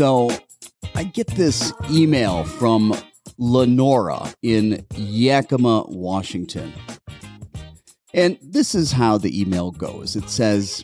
So I get this email from Lenora in Yakima, Washington. And this is how the email goes it says,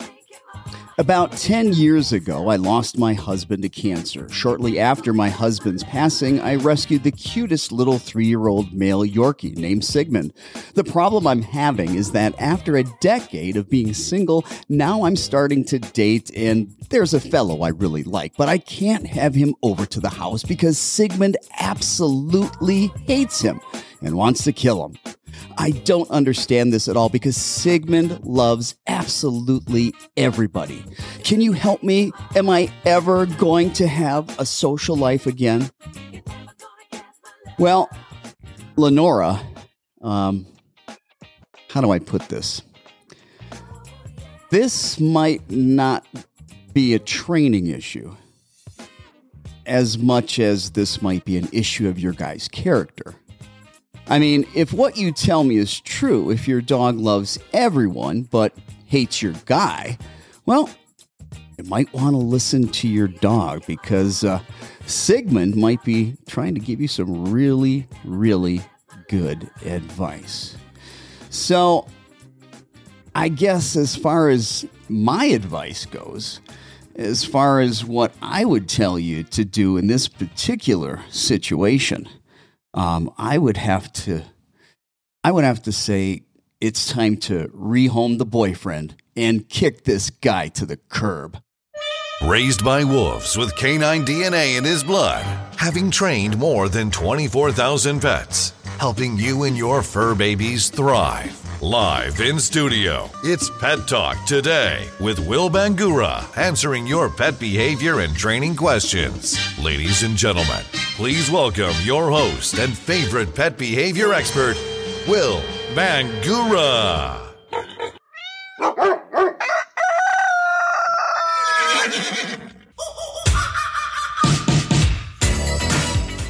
about 10 years ago, I lost my husband to cancer. Shortly after my husband's passing, I rescued the cutest little three year old male Yorkie named Sigmund. The problem I'm having is that after a decade of being single, now I'm starting to date, and there's a fellow I really like, but I can't have him over to the house because Sigmund absolutely hates him and wants to kill him. I don't understand this at all because Sigmund loves absolutely everybody. Can you help me? Am I ever going to have a social life again? Well, Lenora, um, how do I put this? This might not be a training issue as much as this might be an issue of your guy's character. I mean, if what you tell me is true, if your dog loves everyone but hates your guy, well, you might want to listen to your dog because uh, Sigmund might be trying to give you some really, really good advice. So, I guess as far as my advice goes, as far as what I would tell you to do in this particular situation, um, I would have to, I would have to say it's time to rehome the boyfriend and kick this guy to the curb. Raised by wolves with canine DNA in his blood, having trained more than 24,000 vets, helping you and your fur babies thrive. Live in studio, it's Pet Talk today with Will Bangura answering your pet behavior and training questions. Ladies and gentlemen, please welcome your host and favorite pet behavior expert, Will Bangura.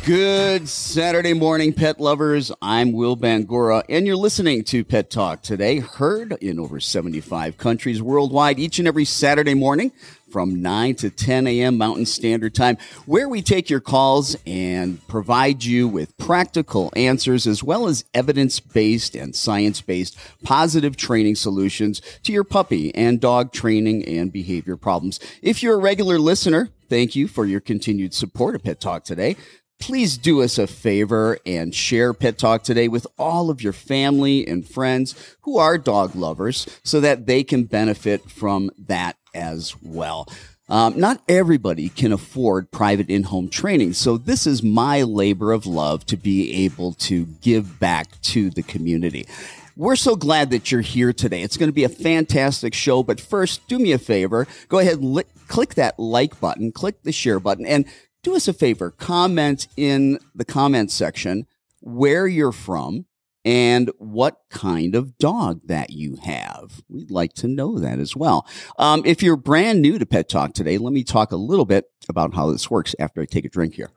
Good Saturday morning, pet lovers. I'm Will Bangura, and you're listening to Pet Talk today, heard in over 75 countries worldwide each and every Saturday morning from 9 to 10 a.m. Mountain Standard Time, where we take your calls and provide you with practical answers as well as evidence based and science based positive training solutions to your puppy and dog training and behavior problems. If you're a regular listener, Thank you for your continued support of Pet Talk today please do us a favor and share Pet Talk today with all of your family and friends who are dog lovers so that they can benefit from that as well. Um, not everybody can afford private in home training. So, this is my labor of love to be able to give back to the community. We're so glad that you're here today. It's going to be a fantastic show. But first, do me a favor. Go ahead, li- click that like button, click the share button, and do us a favor comment in the comment section where you're from and what kind of dog that you have. We'd like to know that as well. Um, if you're brand new to Pet Talk today, let me talk a little bit about how this works after I take a drink here.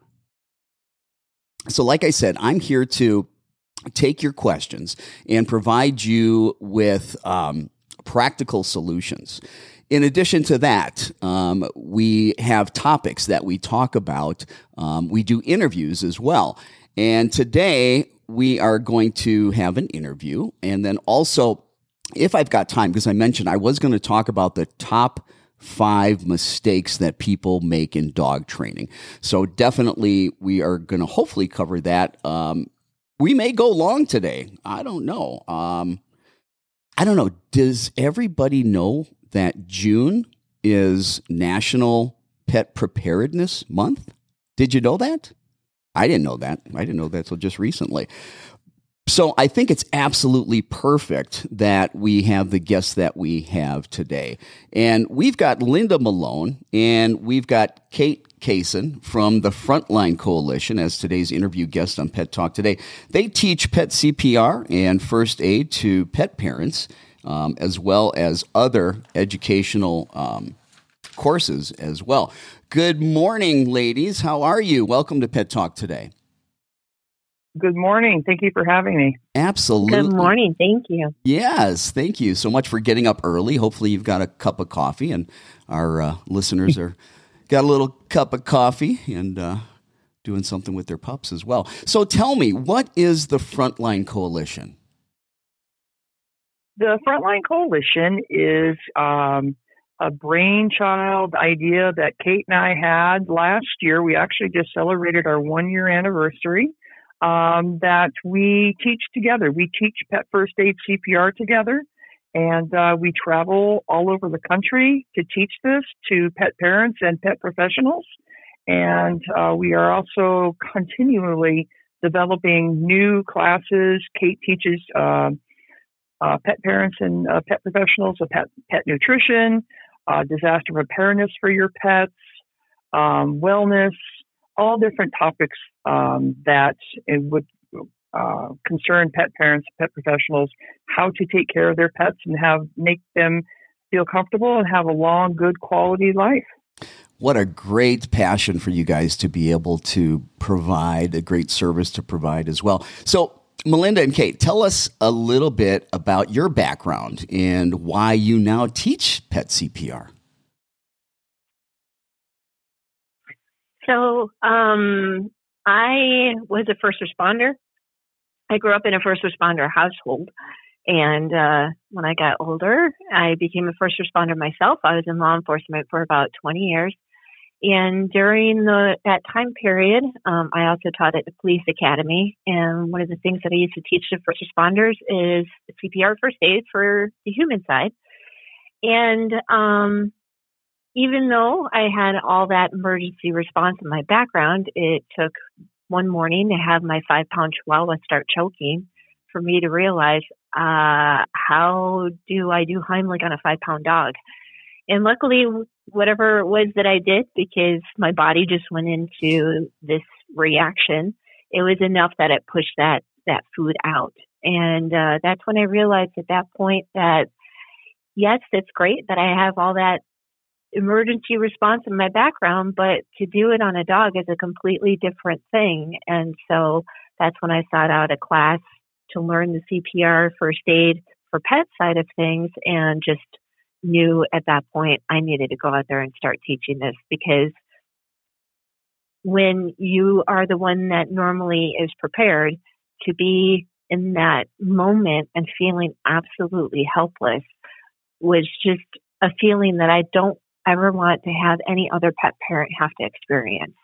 So, like I said, I'm here to take your questions and provide you with um, practical solutions. In addition to that, um, we have topics that we talk about. Um, we do interviews as well. And today we are going to have an interview. And then also, if I've got time, because I mentioned I was going to talk about the top five mistakes that people make in dog training. So definitely we are going to hopefully cover that. Um, we may go long today. I don't know. Um, I don't know. Does everybody know that June is National Pet Preparedness Month. Did you know that? I didn't know that. I didn't know that until just recently. So I think it's absolutely perfect that we have the guests that we have today. And we've got Linda Malone and we've got Kate Kaysen from the Frontline Coalition as today's interview guest on Pet Talk today. They teach pet CPR and first aid to pet parents um, as well as other educational um, courses as well. Good morning, ladies. How are you? Welcome to Pet Talk today. Good morning. Thank you for having me. Absolutely. Good morning. Thank you. Yes, thank you so much for getting up early. Hopefully, you've got a cup of coffee, and our uh, listeners are got a little cup of coffee and uh, doing something with their pups as well. So tell me, what is the Frontline Coalition? The Frontline Coalition is um, a brainchild idea that Kate and I had last year. We actually just celebrated our one year anniversary. Um, that we teach together. We teach pet first aid CPR together, and uh, we travel all over the country to teach this to pet parents and pet professionals. And uh, we are also continually developing new classes. Kate teaches uh, uh, pet parents and uh, pet professionals of pet, pet nutrition, uh, disaster preparedness for your pets, um, wellness, all different topics um, that would uh, concern pet parents, pet professionals, how to take care of their pets and have make them feel comfortable and have a long, good quality life. What a great passion for you guys to be able to provide a great service to provide as well. So, Melinda and Kate, tell us a little bit about your background and why you now teach pet CPR. So, um, I was a first responder. I grew up in a first responder household. And uh, when I got older, I became a first responder myself. I was in law enforcement for about 20 years. And during the, that time period, um, I also taught at the police academy. And one of the things that I used to teach to first responders is CPR first aid for the human side. And um, even though I had all that emergency response in my background, it took one morning to have my five pound chihuahua start choking for me to realize uh, how do I do Heimlich on a five pound dog? And luckily, whatever it was that I did, because my body just went into this reaction, it was enough that it pushed that, that food out. And uh, that's when I realized at that point that, yes, it's great that I have all that emergency response in my background, but to do it on a dog is a completely different thing. And so that's when I sought out a class to learn the CPR first aid for pet side of things and just knew at that point I needed to go out there and start teaching this because when you are the one that normally is prepared to be in that moment and feeling absolutely helpless was just a feeling that I don't ever want to have any other pet parent have to experience.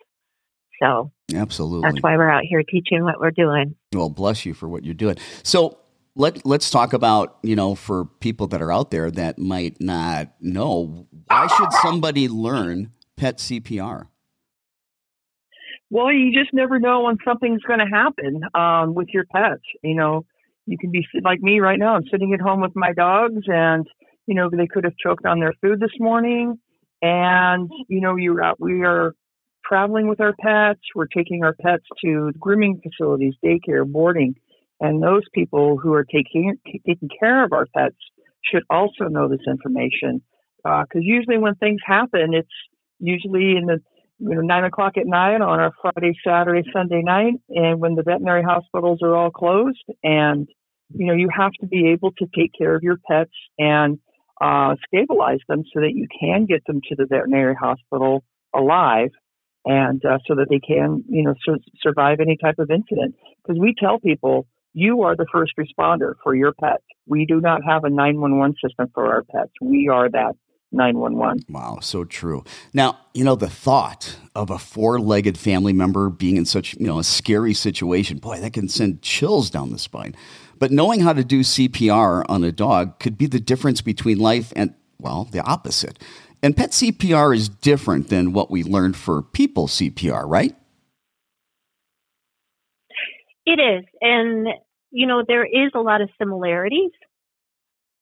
So, absolutely. That's why we're out here teaching what we're doing. Well, bless you for what you're doing. So, let let's talk about you know for people that are out there that might not know why should somebody learn pet CPR? Well, you just never know when something's going to happen um, with your pets. You know, you can be like me right now. I'm sitting at home with my dogs, and you know they could have choked on their food this morning, and you know you're out. We are traveling with our pets. We're taking our pets to grooming facilities, daycare, boarding and those people who are taking taking care of our pets should also know this information because uh, usually when things happen, it's usually in the you know nine o'clock at night on a Friday, Saturday, Sunday night, and when the veterinary hospitals are all closed, and you know you have to be able to take care of your pets and uh, stabilize them so that you can get them to the veterinary hospital alive and uh, so that they can, you know, sur- survive any type of incident. Because we tell people you are the first responder for your pet. We do not have a 911 system for our pets. We are that 911. Wow, so true. Now, you know, the thought of a four legged family member being in such, you know, a scary situation, boy, that can send chills down the spine. But knowing how to do CPR on a dog could be the difference between life and, well, the opposite. And pet CPR is different than what we learned for people CPR, right? It is. And you know, there is a lot of similarities,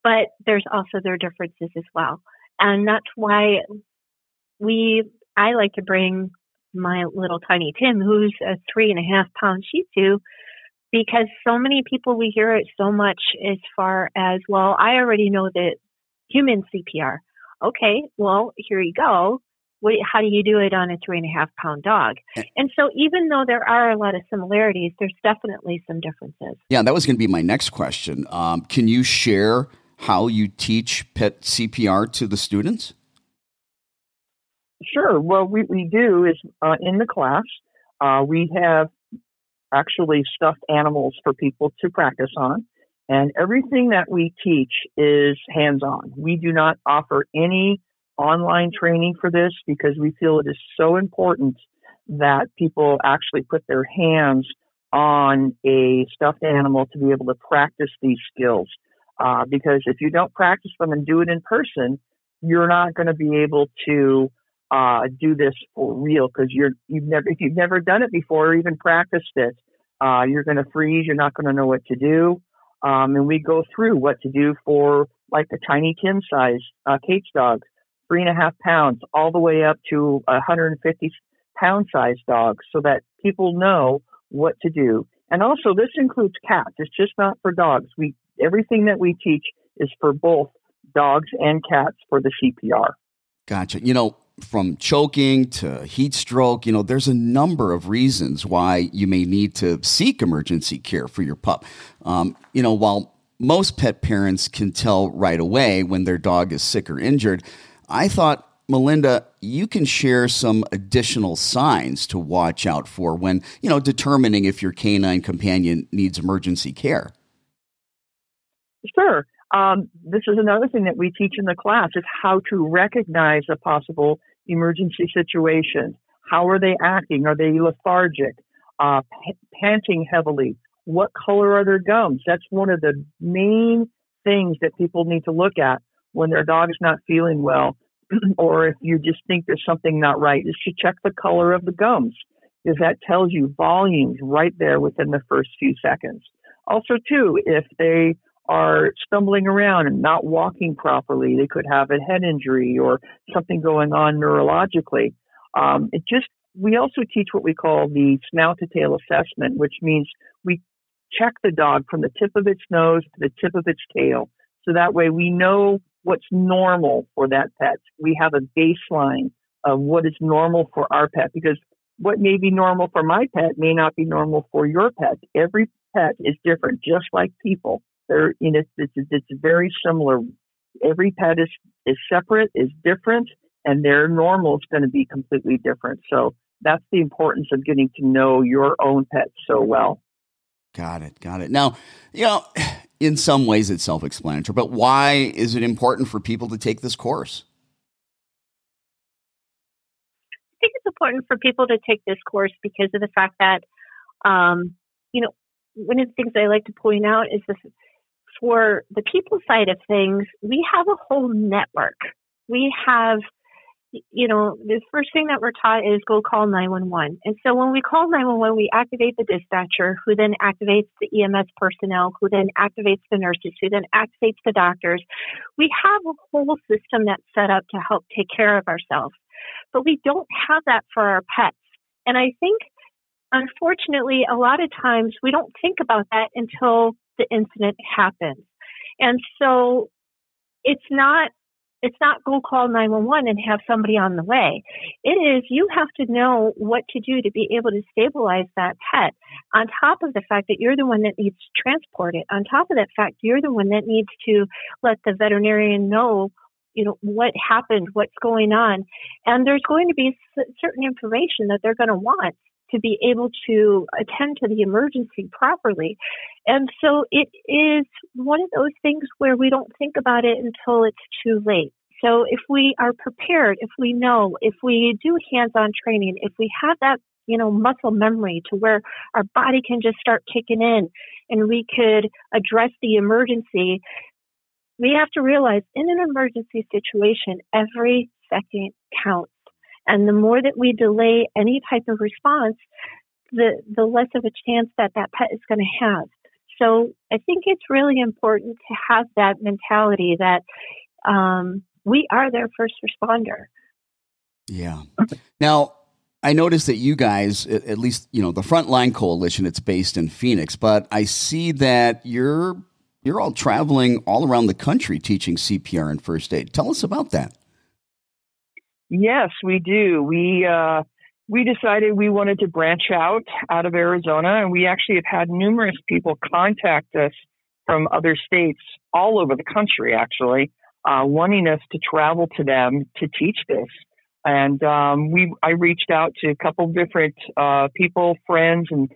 but there's also their differences as well. And that's why we, I like to bring my little tiny Tim, who's a three and a half pound Shih Tzu, because so many people we hear it so much as far as, well, I already know that human CPR. Okay, well, here you go what, how do you do it on a three and a half pound dog? And so, even though there are a lot of similarities, there's definitely some differences. Yeah, that was going to be my next question. Um, can you share how you teach pet CPR to the students? Sure. Well, we, we do is uh, in the class, uh, we have actually stuffed animals for people to practice on. And everything that we teach is hands on. We do not offer any online training for this because we feel it is so important that people actually put their hands on a stuffed animal to be able to practice these skills. Uh, because if you don't practice them and do it in person, you're not going to be able to uh, do this for real because you're you've never if you've never done it before or even practiced it, uh, you're going to freeze. You're not going to know what to do. Um, and we go through what to do for like a tiny Tim size uh, Kate's dog, three and a half pounds, all the way up to a 150 pound size dogs so that people know what to do. And also, this includes cats. It's just not for dogs. We everything that we teach is for both dogs and cats for the CPR. Gotcha. You know, from choking to heat stroke, you know, there's a number of reasons why you may need to seek emergency care for your pup. Um, you know, while most pet parents can tell right away when their dog is sick or injured, I thought, Melinda, you can share some additional signs to watch out for when, you know, determining if your canine companion needs emergency care. Sure. Um, this is another thing that we teach in the class is how to recognize a possible emergency situation. How are they acting? Are they lethargic? Uh, p- panting heavily? What color are their gums? That's one of the main things that people need to look at when their dog is not feeling well, or if you just think there's something not right, is to check the color of the gums, because that tells you volumes right there within the first few seconds. Also, too, if they are stumbling around and not walking properly. They could have a head injury or something going on neurologically. Um, it just we also teach what we call the snout to tail assessment, which means we check the dog from the tip of its nose to the tip of its tail. So that way we know what's normal for that pet. We have a baseline of what is normal for our pet because what may be normal for my pet may not be normal for your pet. Every pet is different, just like people. They're, you know, it's, it's, it's very similar. Every pet is, is separate, is different, and their normal is going to be completely different. So that's the importance of getting to know your own pet so well. Got it. Got it. Now, you know, in some ways it's self explanatory, but why is it important for people to take this course? I think it's important for people to take this course because of the fact that, um, you know, one of the things I like to point out is this for the people side of things, we have a whole network. We have, you know, the first thing that we're taught is go call 911. And so when we call 911, we activate the dispatcher, who then activates the EMS personnel, who then activates the nurses, who then activates the doctors. We have a whole system that's set up to help take care of ourselves. But we don't have that for our pets. And I think unfortunately, a lot of times we don't think about that until the incident happens. And so it's not it's not go call 911 and have somebody on the way. It is you have to know what to do to be able to stabilize that pet. On top of the fact that you're the one that needs to transport it, on top of that fact, you're the one that needs to let the veterinarian know, you know, what happened, what's going on. And there's going to be certain information that they're going to want to be able to attend to the emergency properly. And so it is one of those things where we don't think about it until it's too late. So if we are prepared, if we know, if we do hands-on training, if we have that, you know, muscle memory to where our body can just start kicking in and we could address the emergency, we have to realize in an emergency situation, every second counts. And the more that we delay any type of response, the, the less of a chance that that pet is going to have. So I think it's really important to have that mentality that um, we are their first responder. Yeah. Now, I noticed that you guys, at least you know the Frontline Coalition, it's based in Phoenix, but I see that you're you're all traveling all around the country teaching CPR and first aid. Tell us about that. Yes, we do. We uh, we decided we wanted to branch out out of Arizona, and we actually have had numerous people contact us from other states all over the country, actually, uh, wanting us to travel to them to teach this. and um, we I reached out to a couple different uh, people, friends, and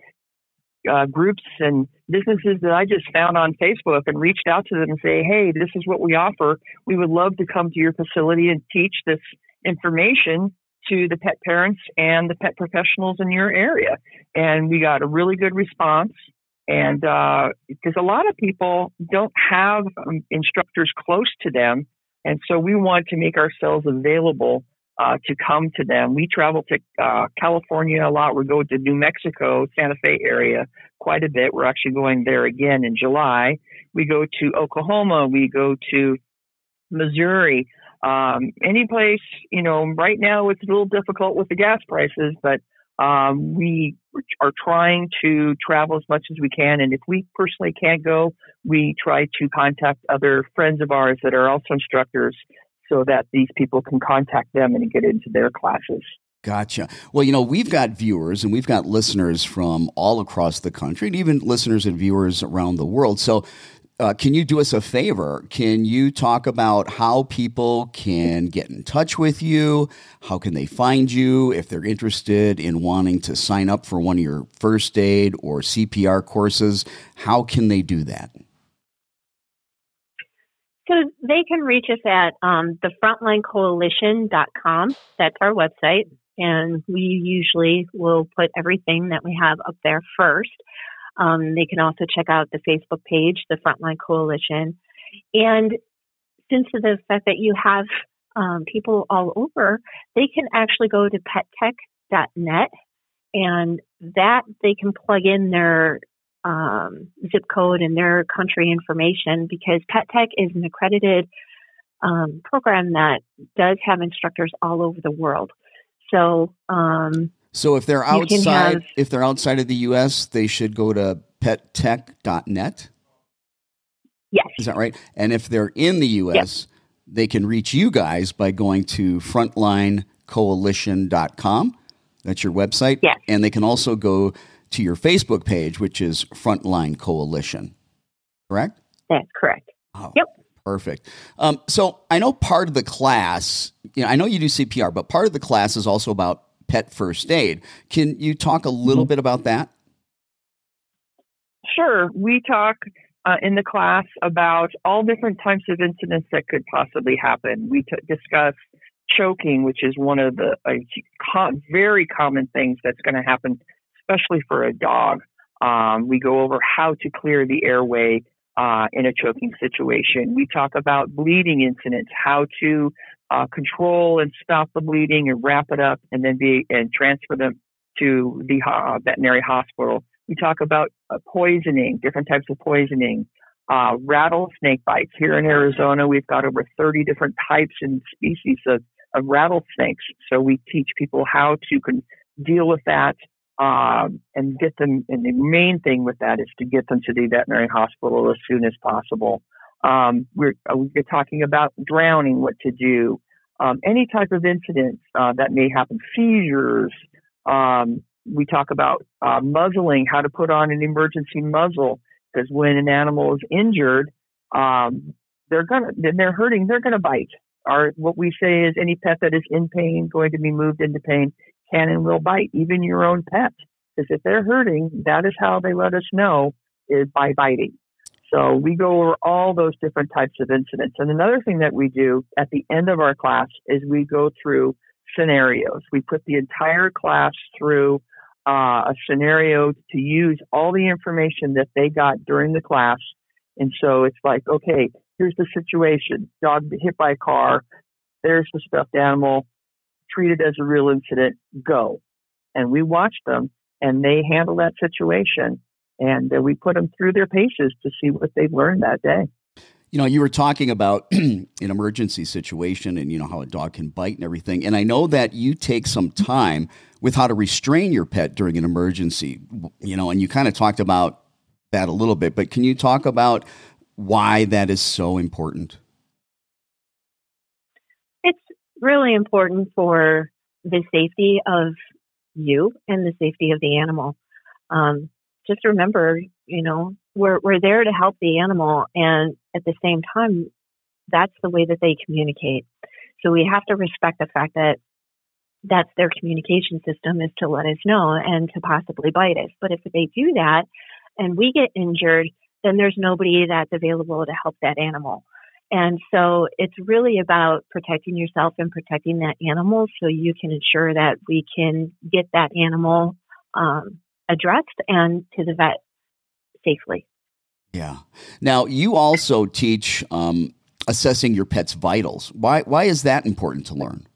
uh, groups and businesses that I just found on Facebook and reached out to them and say, hey, this is what we offer. We would love to come to your facility and teach this information to the pet parents and the pet professionals in your area. And we got a really good response. And because uh, a lot of people don't have um, instructors close to them. And so we want to make ourselves available uh, to come to them. We travel to uh, California a lot. We go to New Mexico, Santa Fe area quite a bit. We're actually going there again in July. We go to Oklahoma. We go to Missouri. Um, any place, you know, right now it's a little difficult with the gas prices, but um, we are trying to travel as much as we can. And if we personally can't go, we try to contact other friends of ours that are also instructors so that these people can contact them and get into their classes. Gotcha. Well, you know, we've got viewers and we've got listeners from all across the country and even listeners and viewers around the world. So, uh, can you do us a favor? Can you talk about how people can get in touch with you? How can they find you if they're interested in wanting to sign up for one of your first aid or CPR courses? How can they do that? So they can reach us at um, thefrontlinecoalition.com. That's our website. And we usually will put everything that we have up there first. Um, they can also check out the Facebook page, the Frontline Coalition. And since the fact that you have um, people all over, they can actually go to pettech.net and that they can plug in their um, zip code and their country information because PetTech is an accredited um, program that does have instructors all over the world. So, um, so if they're outside, have, if they're outside of the U.S., they should go to pettech.net. Yes, is that right? And if they're in the U.S., yes. they can reach you guys by going to frontlinecoalition.com. That's your website. Yes. And they can also go to your Facebook page, which is Frontline Coalition. Correct? That's correct. Oh, yep. Perfect. Um, so I know part of the class, you know, I know you do CPR, but part of the class is also about pet first aid. Can you talk a little mm-hmm. bit about that? Sure. We talk uh, in the class about all different types of incidents that could possibly happen. We t- discuss choking, which is one of the uh, very common things that's going to happen, especially for a dog. Um, we go over how to clear the airway uh, in a choking situation. We talk about bleeding incidents, how to uh, control and stop the bleeding and wrap it up and then be and transfer them to the uh, veterinary hospital. We talk about uh, poisoning, different types of poisoning, uh, rattlesnake bites. Here in Arizona, we've got over 30 different types and species of, of rattlesnakes. So we teach people how to con- deal with that um, and get them. And the main thing with that is to get them to the veterinary hospital as soon as possible. Um, we're, uh, we're talking about drowning, what to do, um, any type of incident uh, that may happen, seizures. Um, we talk about uh, muzzling, how to put on an emergency muzzle, because when an animal is injured, um, they're gonna, they're hurting, they're gonna bite. Our, what we say is any pet that is in pain, going to be moved into pain, can and will bite, even your own pet. Because if they're hurting, that is how they let us know is by biting. So we go over all those different types of incidents. And another thing that we do at the end of our class is we go through scenarios. We put the entire class through uh, a scenario to use all the information that they got during the class. And so it's like, okay, here's the situation. Dog hit by a car. There's the stuffed animal. Treat it as a real incident. Go. And we watch them and they handle that situation and uh, we put them through their paces to see what they've learned that day. You know, you were talking about an emergency situation and, you know, how a dog can bite and everything. And I know that you take some time with how to restrain your pet during an emergency, you know, and you kind of talked about that a little bit, but can you talk about why that is so important? It's really important for the safety of you and the safety of the animal. Um, just remember, you know, we're we're there to help the animal, and at the same time, that's the way that they communicate. So we have to respect the fact that that's their communication system is to let us know and to possibly bite us. But if they do that and we get injured, then there's nobody that's available to help that animal. And so it's really about protecting yourself and protecting that animal so you can ensure that we can get that animal um, addressed and to the vet safely. Yeah. Now, you also teach um, assessing your pet's vitals. Why, why is that important to learn?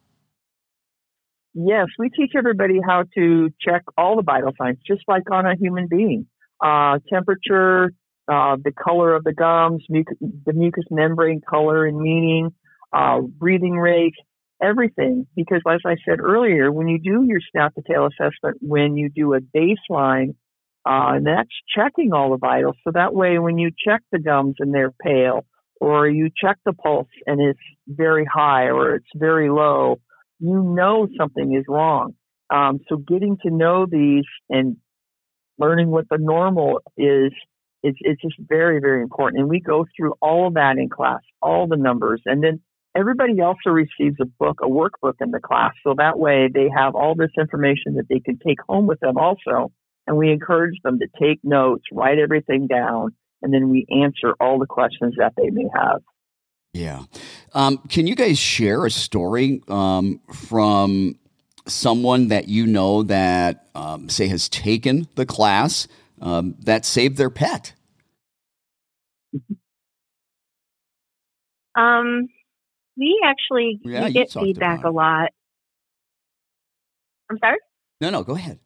Yes, we teach everybody how to check all the vital signs, just like on a human being. Uh, temperature, uh, the color of the gums, muc- the mucous membrane color and meaning, uh, breathing rate, everything. Because as I said earlier, when you do your snout to tail assessment, when you do a baseline, uh, and that's checking all the vitals. So that way, when you check the gums and they're pale, or you check the pulse and it's very high or it's very low, you know something is wrong. Um, so getting to know these and learning what the normal is it's, it's just very, very important. And we go through all of that in class, all the numbers. And then everybody also receives a book, a workbook in the class. So that way they have all this information that they can take home with them also. And we encourage them to take notes, write everything down, and then we answer all the questions that they may have. Yeah. Um, can you guys share a story um, from someone that you know that, um, say, has taken the class um, that saved their pet? Um, we actually Yeah, we get feedback a lot. I'm sorry. No, no, go ahead.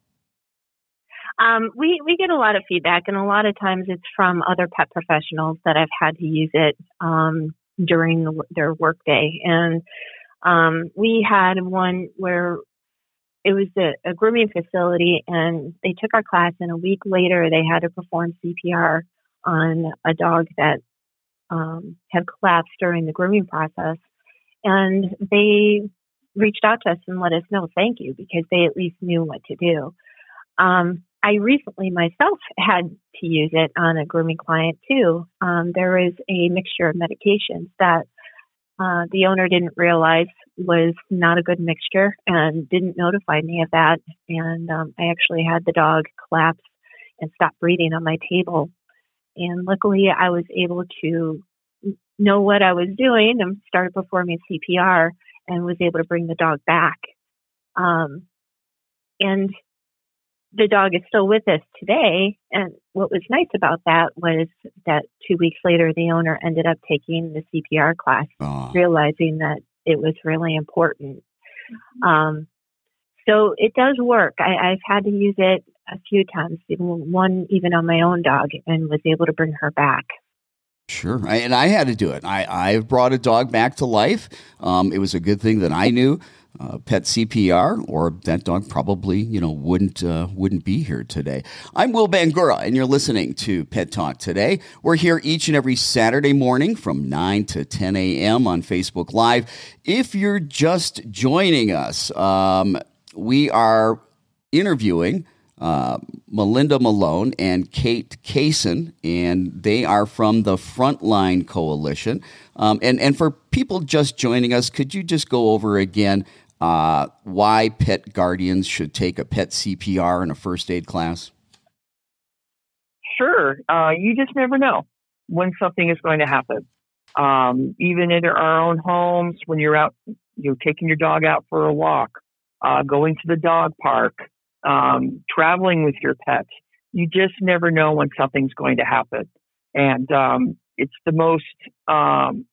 Um, we we get a lot of feedback, and a lot of times it's from other pet professionals that have had to use it um, during the, their workday. And um, we had one where it was a, a grooming facility, and they took our class, and a week later they had to perform CPR on a dog that um, had collapsed during the grooming process, and they reached out to us and let us know thank you because they at least knew what to do. Um, I recently myself had to use it on a grooming client too. Um, there was a mixture of medications that uh, the owner didn't realize was not a good mixture and didn't notify me of that. And um, I actually had the dog collapse and stop breathing on my table. And luckily, I was able to know what I was doing and started performing CPR and was able to bring the dog back. Um, and the dog is still with us today. And what was nice about that was that two weeks later, the owner ended up taking the CPR class, Oh, realizing that it was really important. Um, so it does work. I, I've had to use it a few times, even one even on my own dog, and was able to bring her back. Sure, I, and I had to do it. I I brought a dog back to life. Um, it was a good thing that I knew uh, pet CPR, or that dog probably you know wouldn't uh, wouldn't be here today. I'm Will Bangura, and you're listening to Pet Talk today. We're here each and every Saturday morning from 9 to 10 a.m. on Facebook Live. If you're just joining us, um, we are interviewing uh, Melinda Malone and Kate Kaysen, and they are from the Frontline Coalition. Um, and and for people just joining us, could you just go over again uh, why pet guardians should take a pet CPR and a first aid class? Sure, uh, you just never know when something is going to happen. Um, even in our own homes, when you're out, you know, taking your dog out for a walk, uh, going to the dog park, um, traveling with your pet, you just never know when something's going to happen. And um, it's the most um,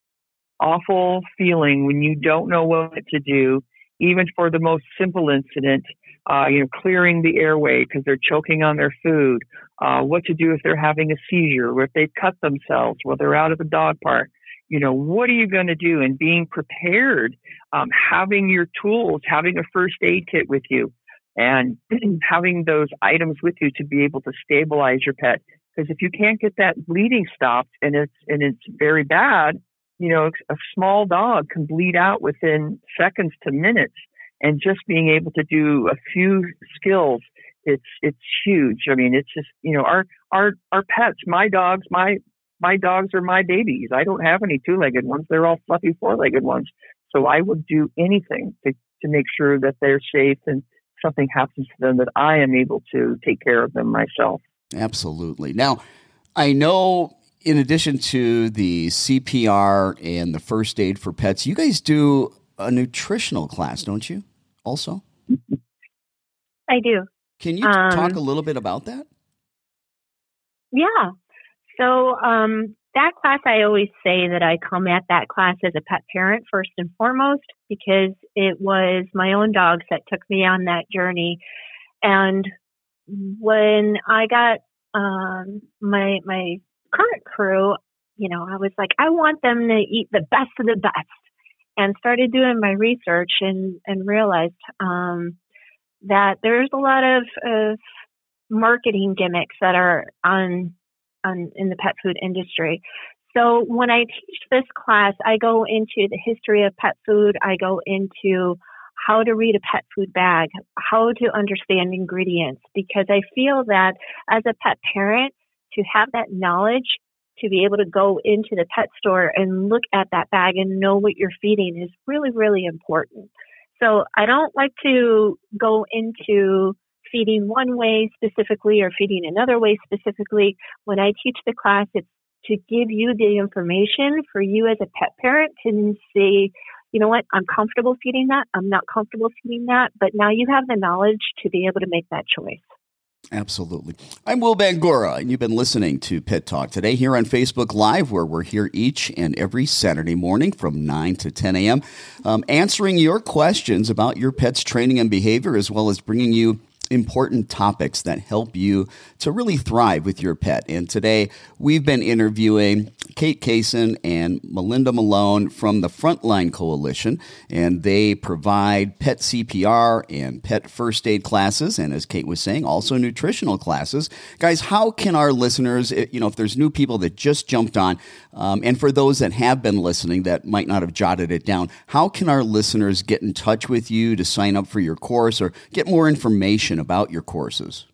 awful feeling when you don't know what to do, even for the most simple incident. Uh, you know, clearing the airway because they're choking on their food. Uh, what to do if they're having a seizure, or if they cut themselves while they're out at the dog park. You know, what are you going to do? And being prepared, um, having your tools, having a first aid kit with you, and having those items with you to be able to stabilize your pet. Because if you can't get that bleeding stopped and it's and it's very bad, you know, a small dog can bleed out within seconds to minutes. And just being able to do a few skills, it's it's huge. I mean, it's just you know, our our our pets, my dogs, my my dogs are my babies. I don't have any two-legged ones; they're all fluffy four-legged ones. So I would do anything to to make sure that they're safe and something happens to them that I am able to take care of them myself. Absolutely. Now, I know in addition to the CPR and the first aid for pets, you guys do a nutritional class, don't you? Also? I do. Can you um, talk a little bit about that? Yeah. So, um, that class, I always say that I come at that class as a pet parent first and foremost because it was my own dogs that took me on that journey. And when I got um, my my current crew, you know, I was like, I want them to eat the best of the best, and started doing my research and and realized um, that there's a lot of, of marketing gimmicks that are on on in the pet food industry. So when I teach this class, I go into the history of pet food. I go into how to read a pet food bag, how to understand ingredients, because I feel that as a pet parent, to have that knowledge to be able to go into the pet store and look at that bag and know what you're feeding is really, really important. So I don't like to go into feeding one way specifically or feeding another way specifically. When I teach the class, it's to give you the information for you as a pet parent to say, you know what, I'm comfortable feeding that, I'm not comfortable feeding that, but now you have the knowledge to be able to make that choice. Absolutely. I'm Will Bangura, and you've been listening to Pet Talk today here on Facebook Live, where we're here each and every Saturday morning from 9 to 10 a.m., um, answering your questions about your pet's training and behavior, as well as bringing you important topics that help you to really thrive with your pet. And today we've been interviewing Kate Kaysen and Melinda Malone from the Frontline Coalition, and they provide pet CPR and pet first aid classes, and as Kate was saying, also nutritional classes. Guys, how can our listeners, you know, if there's new people that just jumped on, um, and for those that have been listening that might not have jotted it down, how can our listeners get in touch with you to sign up for your course or get more information about your courses?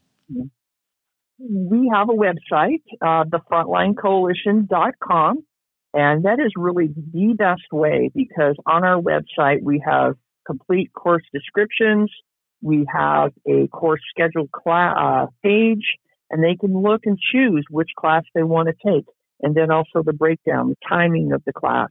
We have a website, uh, thefrontlinecoalition.com, and that is really the best way because on our website we have complete course descriptions, we have a course schedule uh, page, and they can look and choose which class they want to take and then also the breakdown, the timing of the class.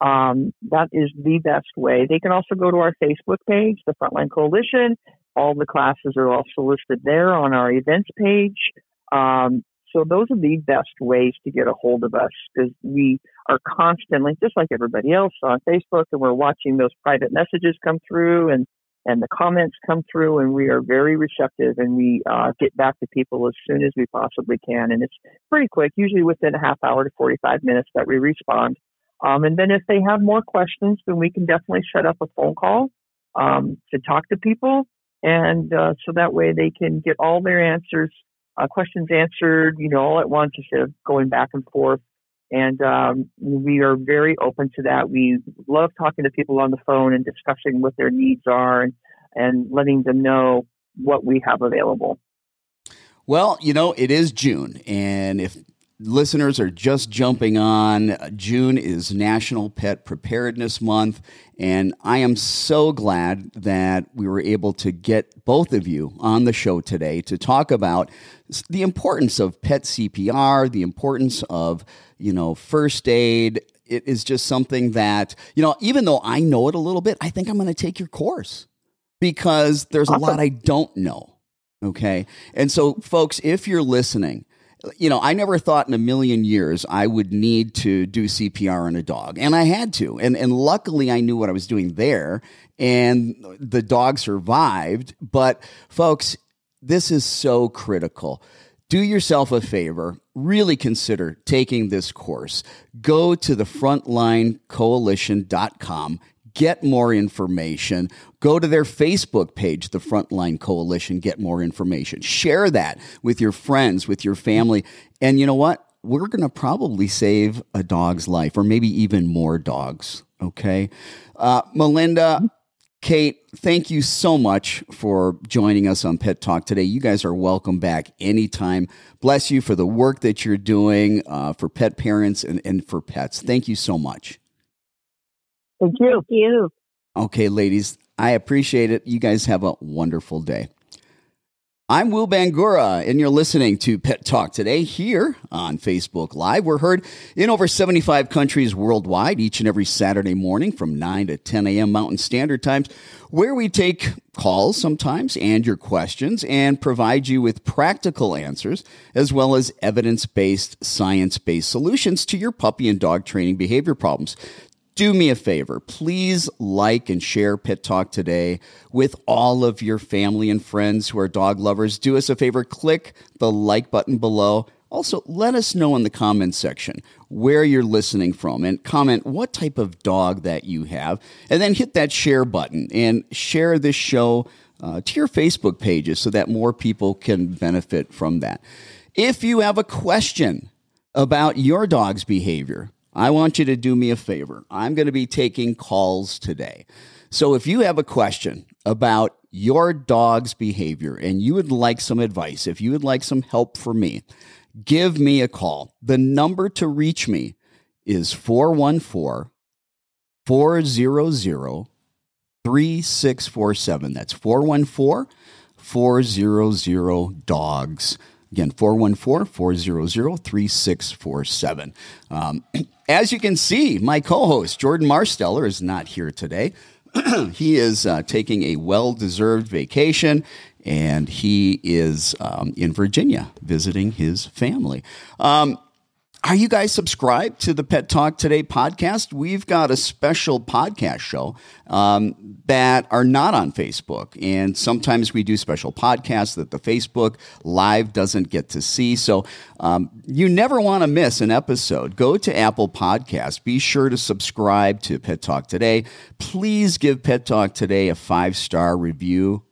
Um, that is the best way. They can also go to our Facebook page, the Frontline Coalition. All the classes are also listed there on our events page. Um, so those are the best ways to get a hold of us because we are constantly, just like everybody else, on Facebook, and we're watching those private messages come through and and the comments come through and we are very receptive and we uh, get back to people as soon as we possibly can and it's pretty quick usually within a half hour to 45 minutes that we respond um, and then if they have more questions then we can definitely set up a phone call um, to talk to people and uh, so that way they can get all their answers uh, questions answered you know all at once instead of going back and forth and um, we are very open to that. We love talking to people on the phone and discussing what their needs are and, and letting them know what we have available. Well, you know, it is June. And if listeners are just jumping on, June is National Pet Preparedness Month. And I am so glad that we were able to get both of you on the show today to talk about the importance of pet CPR, the importance of, you know, first aid. It is just something that, you know, even though I know it a little bit, I think I'm going to take your course because there's awesome. a lot I don't know. Okay. And so, folks, if you're listening, you know, I never thought in a million years I would need to do CPR on a dog, and I had to. And and luckily, I knew what I was doing there, and the dog survived. But folks, this is so critical. Do yourself a favor. Really consider taking this course. Go to the frontlinecoalition.com get more information. Go to their Facebook page, the Frontline Coalition, get more information. Share that with your friends, with your family. And you know what? We're going to probably save a dog's life or maybe even more dogs. Okay. Uh, Melinda, Kate, thank you so much for joining us on Pet Talk today. You guys are welcome back anytime. Bless you for the work that you're doing uh, for pet parents and, and for pets. Thank you so much. Thank you. Thank you. Okay, ladies, I appreciate it. You guys have a wonderful day. I'm Will Bangura, and you're listening to Pet Talk today here on Facebook Live. We're heard in over 75 countries worldwide each and every Saturday morning from 9 to 10 a.m. Mountain Standard Times, where we take calls sometimes and your questions and provide you with practical answers as well as evidence based, science based solutions to your puppy and dog training behavior problems do me a favor. Please like and share Pet Talk today with all of your family and friends who are dog lovers. Do us a favor, click the like button below. Also, let us know in the comments section where you're listening from and comment what type of dog that you have. And then hit that share button and share this show uh, to your Facebook pages so that more people can benefit from that. If you have a question about your dog's behavior, I want you to do me a favor. I'm going to be taking calls today. So if you have a question about your dog's behavior and you would like some advice, if you would like some help from me, give me a call. The number to reach me is 414 400 3647. That's 414 400 dogs. Again, 414 400 3647. Um, as you can see, my co host, Jordan Marsteller, is not here today. he is uh, taking a well deserved vacation and he is um, in Virginia visiting his family. Um, are you guys subscribed to the Pet Talk Today podcast? We've got a special podcast show um, that are not on Facebook. And sometimes we do special podcasts that the Facebook Live doesn't get to see. So um, you never want to miss an episode. Go to Apple Podcasts. Be sure to subscribe to Pet Talk Today. Please give Pet Talk Today a five star review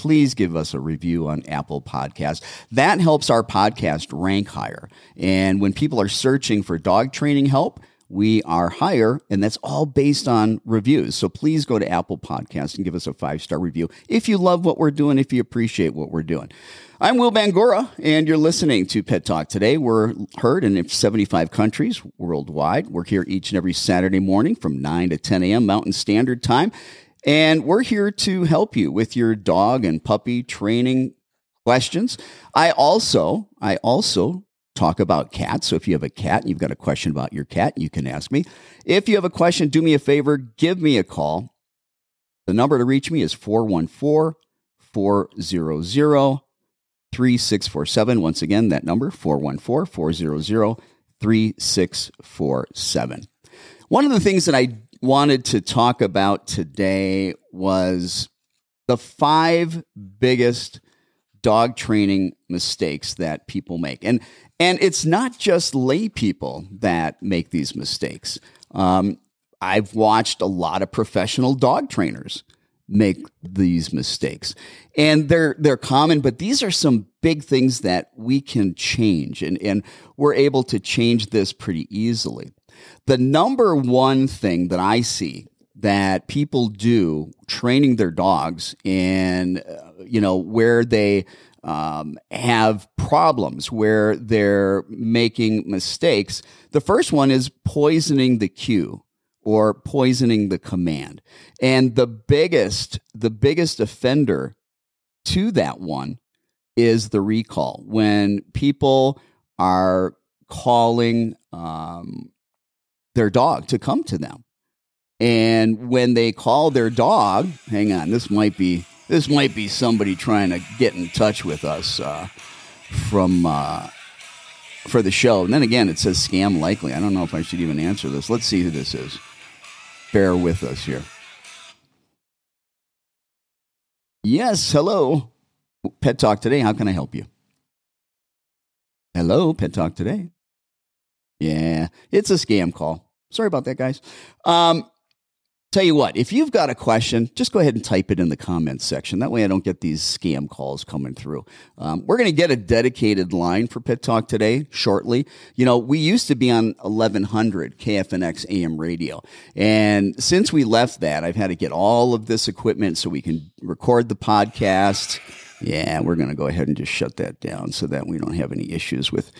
please give us a review on Apple Podcasts. That helps our podcast rank higher. And when people are searching for dog training help, we are higher, and that's all based on reviews. So please go to Apple Podcasts and give us a five star review if you love what we're doing, if you appreciate what we're doing. I'm Will Bangura, and you're listening to Pet Talk today. We're heard in 75 countries worldwide. We're here each and every Saturday morning from 9 to 10 a.m. Mountain Standard Time. And we're here to help you with your dog and puppy training questions. I also, I also talk about cats. So if you have a cat and you've got a question about your cat, you can ask me. If you have a question, do me a favor, give me a call. The number to reach me is 414 400 3647. Once again, that number 414 400 3647. One of the things that I wanted to talk about today was the five biggest dog training mistakes that people make. And and it's not just lay people that make these mistakes. Um, I've watched a lot of professional dog trainers make these mistakes. And they're they're common, but these are some big things that we can change and, and we're able to change this pretty easily. The number one thing that I see that people do training their dogs and uh, you know where they um, have problems where they're making mistakes the first one is poisoning the cue or poisoning the command. And the biggest the biggest offender to that one is the recall. When people are calling um, their dog to come to them. And when they call their dog, hang on, this might be this might be somebody trying to get in touch with us uh, from uh, for the show. And then again, it says scam likely. I don't know if I should even answer this. Let's see who this is. Bear with us here. Yes, hello. Pet Talk Today. How can I help you? Hello, Pet Talk Today. Yeah, it's a scam call. Sorry about that, guys. Um, tell you what, if you've got a question, just go ahead and type it in the comments section. That way I don't get these scam calls coming through. Um, we're going to get a dedicated line for Pet Talk today shortly. You know, we used to be on 1100 KFNX AM radio. And since we left that, I've had to get all of this equipment so we can record the podcast. Yeah, we're going to go ahead and just shut that down so that we don't have any issues with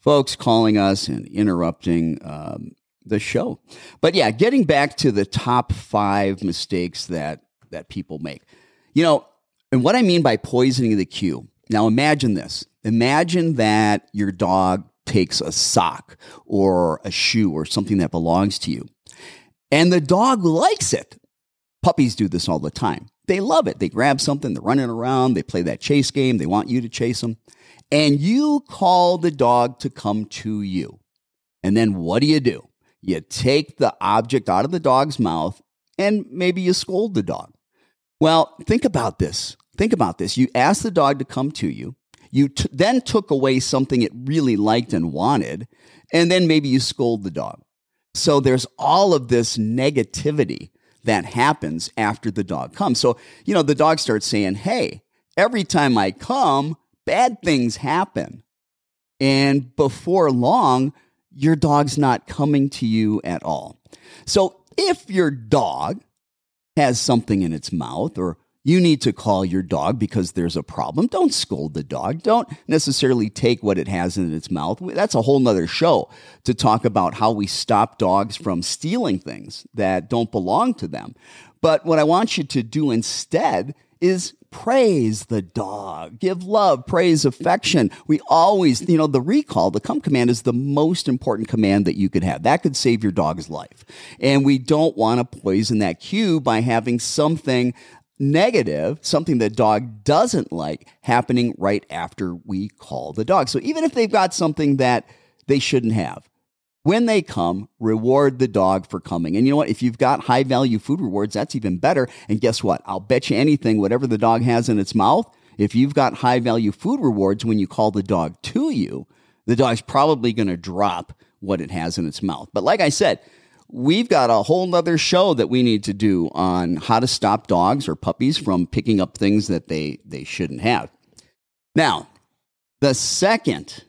folks calling us and interrupting um, the show. But yeah, getting back to the top five mistakes that that people make. You know, and what I mean by poisoning the cue. Now imagine this. Imagine that your dog takes a sock or a shoe or something that belongs to you. And the dog likes it. Puppies do this all the time. They love it. They grab something, they're running around, they play that chase game, they want you to chase them. And you call the dog to come to you. And then what do you do? You take the object out of the dog's mouth and maybe you scold the dog. Well, think about this. Think about this. You ask the dog to come to you. You t- then took away something it really liked and wanted, and then maybe you scold the dog. So there's all of this negativity that happens after the dog comes. So, you know, the dog starts saying, Hey, every time I come, bad things happen. And before long, your dog's not coming to you at all. So if your dog has something in its mouth or you need to call your dog because there's a problem. Don't scold the dog. Don't necessarily take what it has in its mouth. That's a whole nother show to talk about how we stop dogs from stealing things that don't belong to them. But what I want you to do instead is praise the dog, give love, praise, affection. We always, you know, the recall, the come command is the most important command that you could have. That could save your dog's life. And we don't want to poison that cue by having something negative, something the dog doesn't like, happening right after we call the dog. So even if they've got something that they shouldn't have, when they come, reward the dog for coming. And you know what? If you've got high value food rewards, that's even better. And guess what? I'll bet you anything, whatever the dog has in its mouth, if you've got high value food rewards when you call the dog to you, the dog's probably going to drop what it has in its mouth. But like I said, we've got a whole nother show that we need to do on how to stop dogs or puppies from picking up things that they, they shouldn't have. Now, the second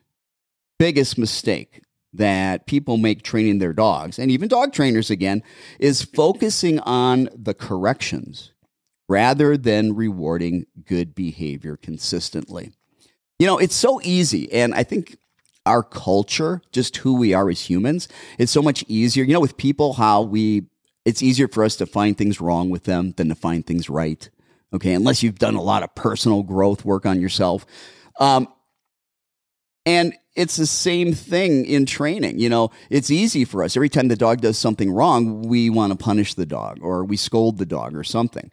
biggest mistake that people make training their dogs, and even dog trainers again, is focusing on the corrections rather than rewarding good behavior consistently. You know, it's so easy, and I think our culture, just who we are as humans, it's so much easier. You know, with people, how we, it's easier for us to find things wrong with them than to find things right. Okay. Unless you've done a lot of personal growth work on yourself. Um, and it's the same thing in training. You know, it's easy for us. Every time the dog does something wrong, we want to punish the dog or we scold the dog or something.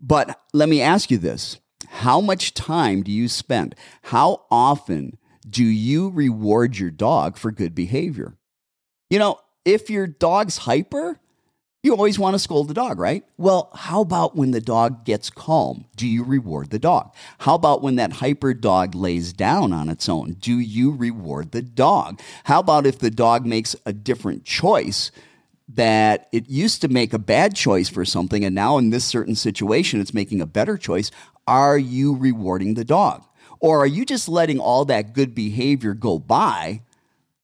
But let me ask you this how much time do you spend? How often do you reward your dog for good behavior? You know, if your dog's hyper, you always want to scold the dog, right? Well, how about when the dog gets calm? Do you reward the dog? How about when that hyper dog lays down on its own? Do you reward the dog? How about if the dog makes a different choice that it used to make a bad choice for something and now in this certain situation it's making a better choice? Are you rewarding the dog? Or are you just letting all that good behavior go by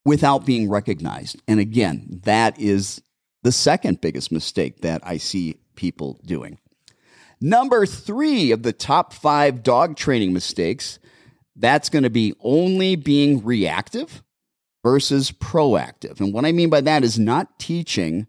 without being recognized? And again, that is the second biggest mistake that I see people doing. Number three of the top five dog training mistakes that's going to be only being reactive versus proactive. And what I mean by that is not teaching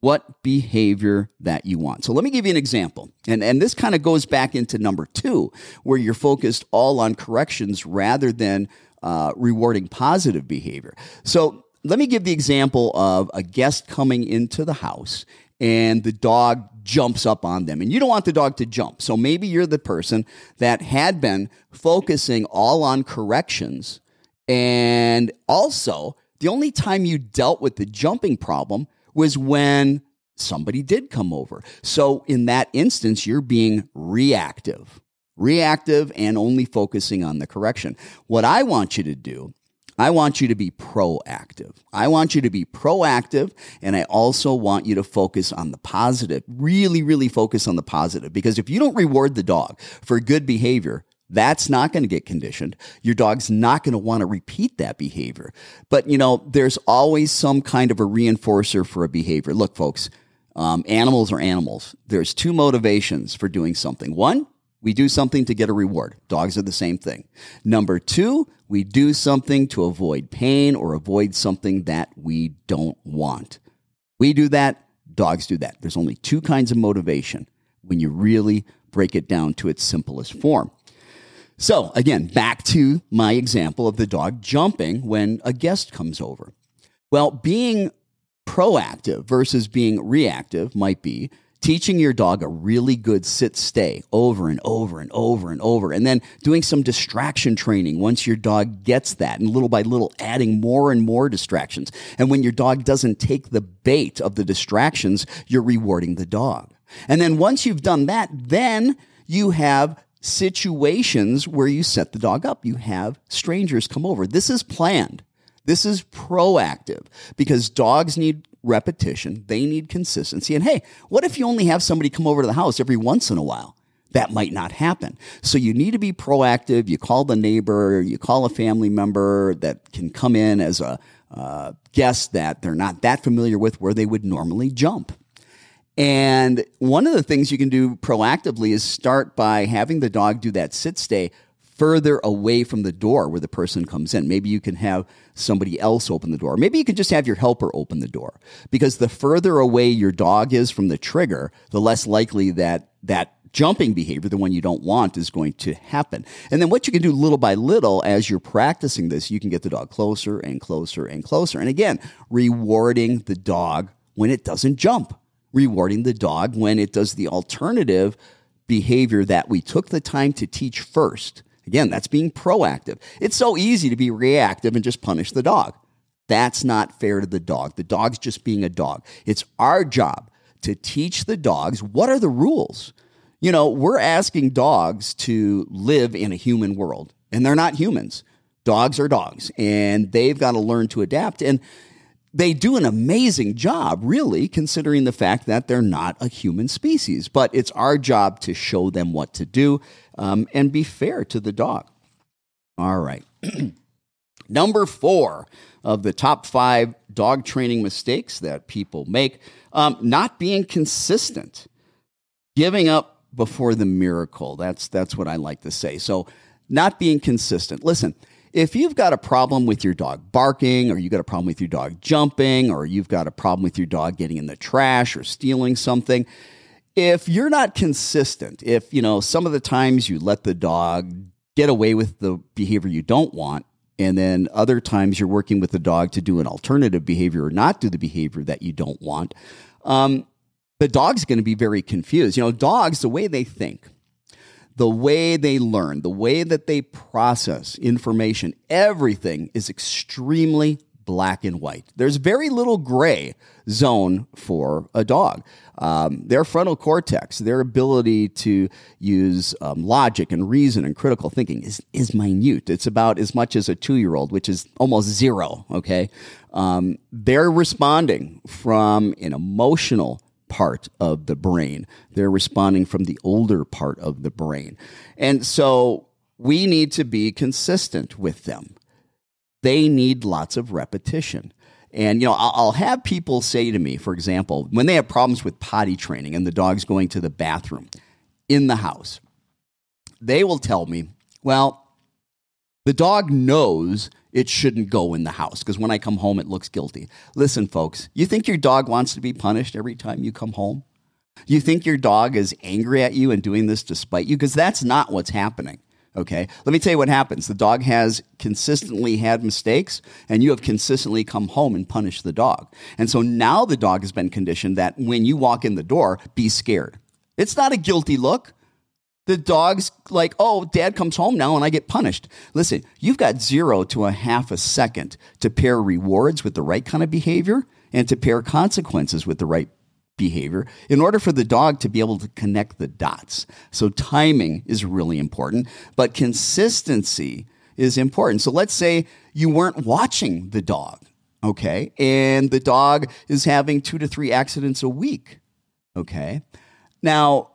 what behavior that you want. So let me give you an example. And, and this kind of goes back into number two, where you're focused all on corrections rather than uh, rewarding positive behavior. So let me give the example of a guest coming into the house and the dog jumps up on them. And you don't want the dog to jump. So maybe you're the person that had been focusing all on corrections. And also, the only time you dealt with the jumping problem was when somebody did come over. So in that instance, you're being reactive, reactive and only focusing on the correction. What I want you to do I want you to be proactive. I want you to be proactive, and I also want you to focus on the positive. Really, really focus on the positive because if you don't reward the dog for good behavior, that's not going to get conditioned. Your dog's not going to want to repeat that behavior. But, you know, there's always some kind of a reinforcer for a behavior. Look, folks, um, animals are animals. There's two motivations for doing something. One, we do something to get a reward. Dogs are the same thing. Number two, we do something to avoid pain or avoid something that we don't want. We do that. Dogs do that. There's only two kinds of motivation when you really break it down to its simplest form. So, again, back to my example of the dog jumping when a guest comes over. Well, being proactive versus being reactive might be teaching your dog a really good sit stay over and over and over and over, and then doing some distraction training once your dog gets that, and little by little adding more and more distractions. And when your dog doesn't take the bait of the distractions, you're rewarding the dog. And then once you've done that, then you have situations where you set the dog up. You have strangers come over. This is planned. This is proactive because dogs need repetition, they need consistency. And hey, what if you only have somebody come over to the house every once in a while? That might not happen. So you need to be proactive. You call the neighbor, you call a family member that can come in as a uh, guest that they're not that familiar with where they would normally jump. And one of the things you can do proactively is start by having the dog do that sit stay further away from the door where the person comes in. Maybe you can have somebody else open the door. Maybe you can just have your helper open the door because the further away your dog is from the trigger, the less likely that that jumping behavior, the one you don't want, is going to happen. And then what you can do little by little as you're practicing this, you can get the dog closer and closer and closer. And again, rewarding the dog when it doesn't jump, rewarding the dog when it does the alternative behavior that we took the time to teach first Again, that's being proactive. It's so easy to be reactive and just punish the dog. That's not fair to the dog. The dog's just being a dog. It's our job to teach the dogs what are the rules. You know, we're asking dogs to live in a human world, and they're not humans. Dogs are dogs, and they've got to learn to adapt. And they do an amazing job, really, considering the fact that they're not a human species. But it's our job to show them what to do um, and be fair to the dog. All right. Number four of the top five dog training mistakes that people make um, not being consistent, giving up before the miracle. That's, that's what I like to say. So, not being consistent. Listen, if you've got a problem with your dog barking, or you've got a problem with your dog jumping, or you've got a problem with your dog getting in the trash or stealing something, if you're not consistent, if, you know, some of the times you let the dog get away with the behavior you don't want, and then other times you're working with the dog to do an alternative behavior or not do the behavior that you don't want, um, the dog's going to be very confused. You know, dogs, the way they think, the way they learn, the way that they process information, everything is extremely black and white. There's very little gray zone for a dog. Um, their frontal cortex, their ability to use um, logic and reason and critical thinking is, is minute. It's about as much as a two year old, which is almost zero. Okay. Um, they're responding from an emotional part of the brain. They're responding from the older part of the brain. And so we need to be consistent with them. They need lots of repetition. And, you know, I'll have people say to me, for example, when they have problems with potty training and the dog's going to the bathroom in the house, they will tell me, well, the dog knows it shouldn't go in the house because when I come home, it looks guilty. Listen, folks, you think your dog wants to be punished every time you come home? You think your dog is angry at you and doing this to spite you? Because that's not what's happening. Okay. Let me tell you what happens. The dog has consistently had mistakes, and you have consistently come home and punished the dog. And so now the dog has been conditioned that when you walk in the door, be scared. It's not a guilty look. The dog's like, oh, dad comes home now and I get punished. Listen, you've got zero to a half a second to pair rewards with the right kind of behavior and to pair consequences with the right behavior in order for the dog to be able to connect the dots. So timing is really important, but consistency is important. So let's say you weren't watching the dog, okay, and the dog is having two to three accidents a week, okay. Now,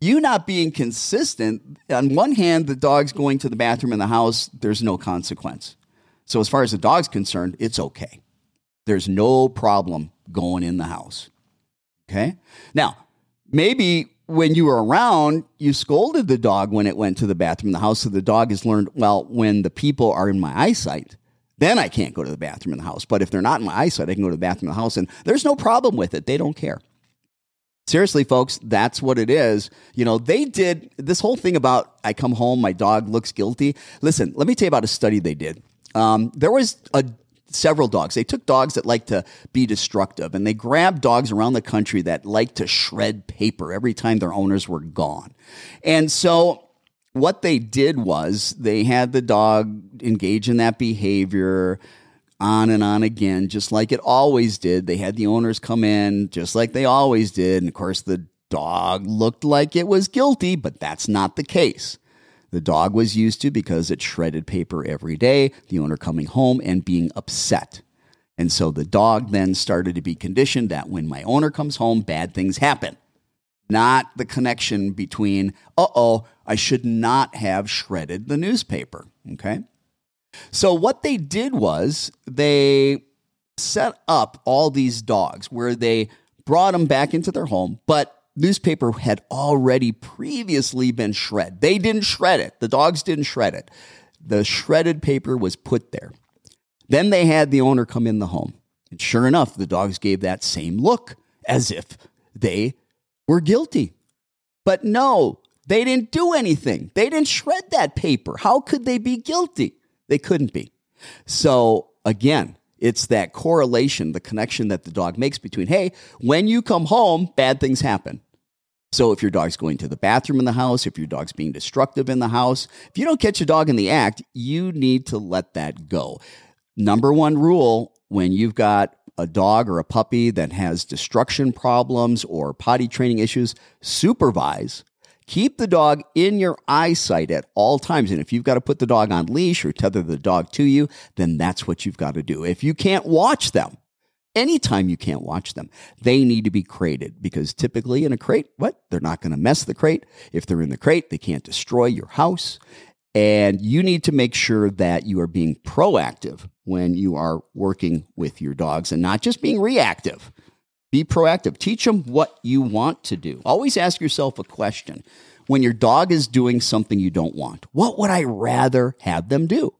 you not being consistent, on one hand, the dog's going to the bathroom in the house, there's no consequence. So, as far as the dog's concerned, it's okay. There's no problem going in the house. Okay. Now, maybe when you were around, you scolded the dog when it went to the bathroom in the house. So the dog has learned, well, when the people are in my eyesight, then I can't go to the bathroom in the house. But if they're not in my eyesight, I can go to the bathroom in the house and there's no problem with it. They don't care. Seriously, folks, that's what it is. You know, they did this whole thing about I come home, my dog looks guilty. Listen, let me tell you about a study they did. Um, there was a several dogs. They took dogs that like to be destructive and they grabbed dogs around the country that like to shred paper every time their owners were gone. And so what they did was they had the dog engage in that behavior on and on again, just like it always did. They had the owners come in just like they always did. And of course, the dog looked like it was guilty, but that's not the case. The dog was used to because it shredded paper every day, the owner coming home and being upset. And so the dog then started to be conditioned that when my owner comes home, bad things happen. Not the connection between, uh oh, I should not have shredded the newspaper. Okay. So what they did was they set up all these dogs where they brought them back into their home, but newspaper had already previously been shred. They didn't shred it. The dogs didn't shred it. The shredded paper was put there. Then they had the owner come in the home. And sure enough, the dogs gave that same look as if they were guilty. But no, they didn't do anything. They didn't shred that paper. How could they be guilty? They couldn't be. So again, it's that correlation, the connection that the dog makes between, hey, when you come home, bad things happen. So if your dog's going to the bathroom in the house, if your dog's being destructive in the house, if you don't catch a dog in the act, you need to let that go. Number one rule when you've got a dog or a puppy that has destruction problems or potty training issues, supervise. Keep the dog in your eyesight at all times. And if you've got to put the dog on leash or tether the dog to you, then that's what you've got to do. If you can't watch them, anytime you can't watch them, they need to be crated because typically in a crate, what? They're not going to mess the crate. If they're in the crate, they can't destroy your house. And you need to make sure that you are being proactive when you are working with your dogs and not just being reactive. Be proactive. Teach them what you want to do. Always ask yourself a question. When your dog is doing something you don't want, what would I rather have them do?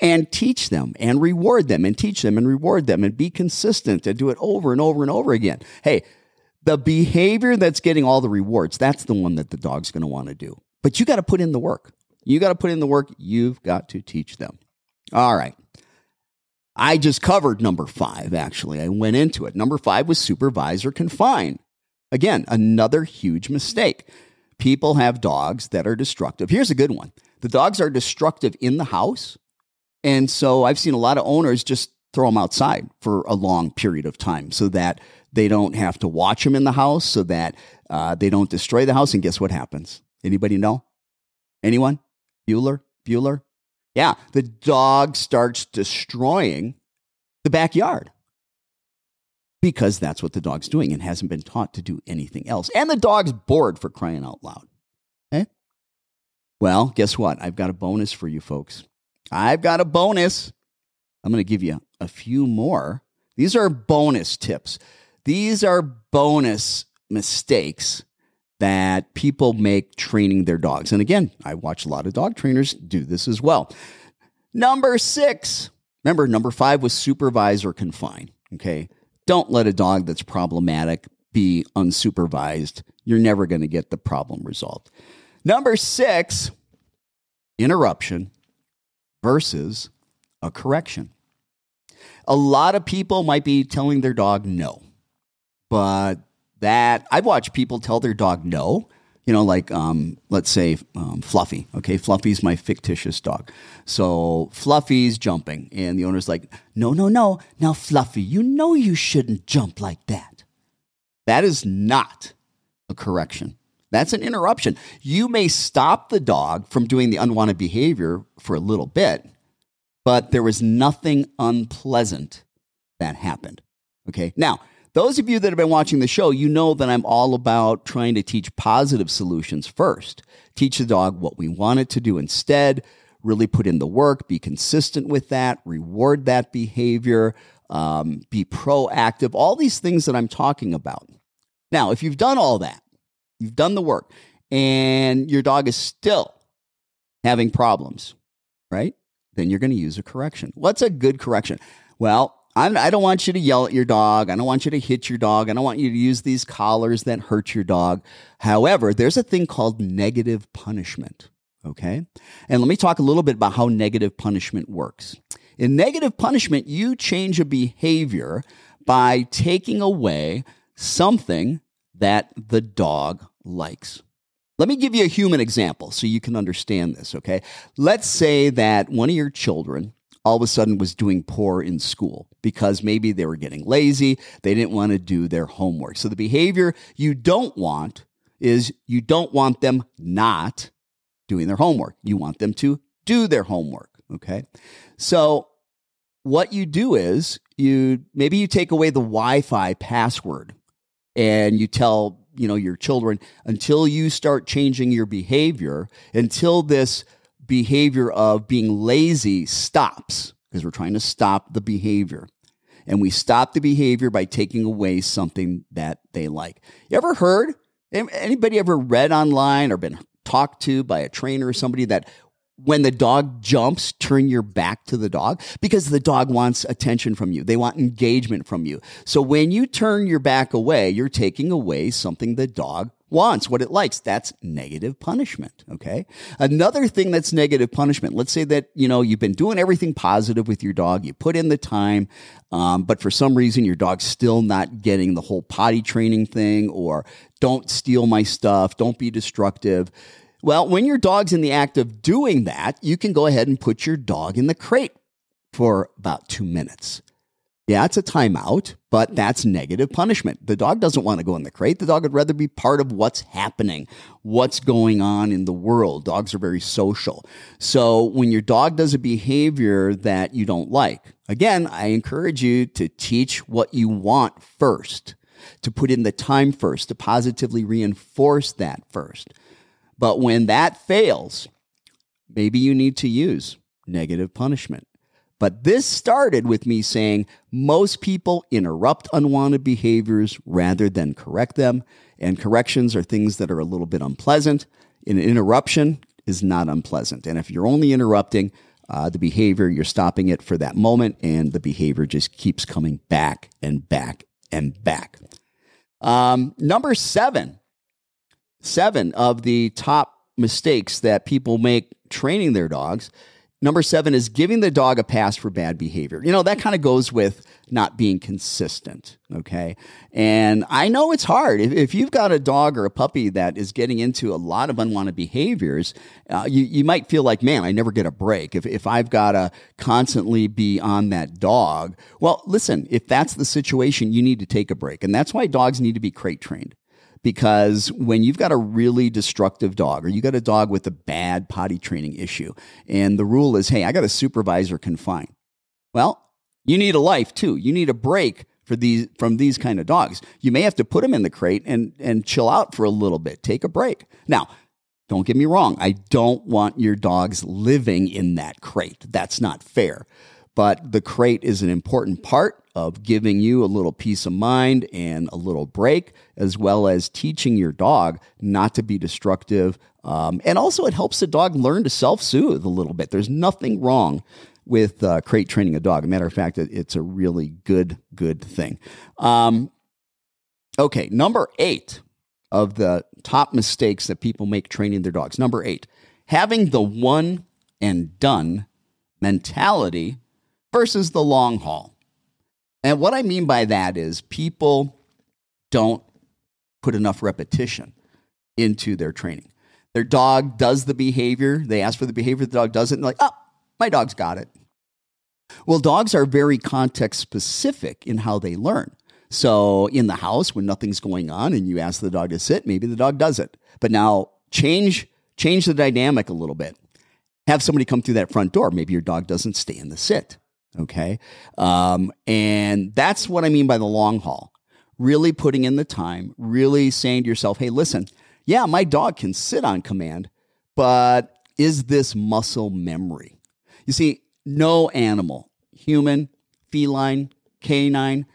And teach them and reward them and teach them and reward them and be consistent and do it over and over and over again. Hey, the behavior that's getting all the rewards, that's the one that the dog's going to want to do. But you got to put in the work. You got to put in the work. You've got to teach them. All right. I just covered number five, actually. I went into it. Number five was supervisor confine. Again, another huge mistake. People have dogs that are destructive. Here's a good one the dogs are destructive in the house and so I've seen a lot of owners just throw them outside for a long period of time so that they don't have to watch them in the house, so that uh, they don't destroy the house. And guess what happens? Anybody know? Anyone? Bueller? Bueller? Yeah, the dog starts destroying the backyard because that's what the dog's doing and hasn't been taught to do anything else. And the dog's bored for crying out loud. Okay? Eh? Well, guess what? I've got a bonus for you folks. I've got a bonus. I'm going to give you a few more. These are bonus tips. These are bonus mistakes that people make training their dogs. And again, I watch a lot of dog trainers do this as well. Number six, remember, number five was supervise or confine. Okay. Don't let a dog that's problematic be unsupervised. You're never going to get the problem resolved. Number six, interruption versus a correction. A lot of people might be telling their dog no, but that I've watched people tell their dog no. You know, like um, let's say um, Fluffy. Okay, Fluffy's my fictitious dog. So Fluffy's jumping, and the owner's like, "No, no, no! Now, Fluffy, you know you shouldn't jump like that." That is not a correction. That's an interruption. You may stop the dog from doing the unwanted behavior for a little bit, but there was nothing unpleasant that happened. Okay. Now, those of you that have been watching the show, you know that I'm all about trying to teach positive solutions first. Teach the dog what we want it to do instead, really put in the work, be consistent with that, reward that behavior, um, be proactive, all these things that I'm talking about. Now, if you've done all that, You've done the work and your dog is still having problems, right? Then you're going to use a correction. What's a good correction? Well, I'm, I do not want you to yell at your dog. I don't want you to hit your dog. I don't want you to use these collars that hurt your dog. However, there's a thing called negative punishment. Okay. And let me talk a little bit about how negative punishment works. In negative punishment, you change a behavior by taking away something that the dog likes. Let me give you a human example so you can understand this, okay? Let's say that one of your children all of a sudden was doing poor in school because maybe they were getting lazy, they didn't want to do their homework. So the behavior you don't want is you don't want them not doing their homework. You want them to do their homework, okay? So what you do is you maybe you take away the Wi-Fi password and you tell you know your children until you start changing your behavior until this behavior of being lazy stops because we're trying to stop the behavior. And we stop the behavior by taking away something that they like. You ever heard anybody ever read online or been talked to by a trainer or somebody that when the dog jumps, turn your back to the dog because the dog wants attention from you. They want engagement from you. So when you turn your back away, you're taking away something the dog wants, what it likes. That's negative punishment. Okay. Another thing that's negative punishment. Let's say that, you know, you've been doing everything positive with your dog. You put in the time, um, but for some reason your dog's still not getting the whole potty training thing or don't steal my stuff. Don't be destructive. Well, when your dog's in the act of doing that, you can go ahead and put your dog in the crate for about two minutes. Yeah, it's a timeout, but that's negative punishment. The dog doesn't want to go in the crate. The dog would rather be part of what's happening, what's going on in the world. Dogs are very social. So when your dog does a behavior that you don't like, again, I encourage you to teach what you want first, to put in the time first, to positively reinforce that first. But when that fails, maybe you need to use negative punishment. But this started with me saying most people interrupt unwanted behaviors rather than correct them. And corrections are things that are a little bit unpleasant. An interruption is not unpleasant. And if you're only interrupting uh, the behavior, you're stopping it for that moment, and the behavior just keeps coming back and back and back. Um, number seven, seven of the top mistakes that people make training their dogs. Number seven is giving the dog a pass for bad behavior. You know, that kind of goes with not being consistent. Okay. And I know it's hard. If, if, you've got a dog or a puppy that is getting into a lot of unwanted behaviors, uh, you, you might feel like, man, I never get a break. If, if I've got to constantly be on that dog, well, listen, if that's the situation, you need to take a break. And that's why dogs need to be crate trained because when you've got a really destructive dog or you got a dog with a bad potty training issue and the rule is hey i got a supervisor confined. Well you need a life too. You need a break for these from these kind of dogs. You may have to put them in the crate and and chill out for a little bit. Take a break. Now don't get me wrong. I don't want your dogs living in that crate. That's not fair but the crate is an important part of giving you a little peace of mind and a little break, as well as teaching your dog not to be destructive. Um, and also, it helps the dog learn to self soothe a little bit. There's nothing wrong with uh, crate training a dog. matter of fact, it's a really good, good thing. Um, okay, number eight of the top mistakes that people make training their dogs. Number eight, having the one and done mentality versus the long haul. And what I mean by that is people don't put enough repetition into their training. Their dog does the behavior, they ask for the behavior, the dog does it, and like, oh, my dog's got it. Well, dogs are very context specific in how they learn. So in the house, when nothing's going on and you ask the dog to sit, maybe the dog does it. But now change change the dynamic a little bit. Have somebody come through that front door. Maybe your dog doesn't stay in the sit. Okay. Um, and that's what I mean by the long haul. Really putting in the time, really saying to yourself, hey, listen, yeah, my dog can sit on command, but is this muscle memory? You see, no animal, human, feline, canine,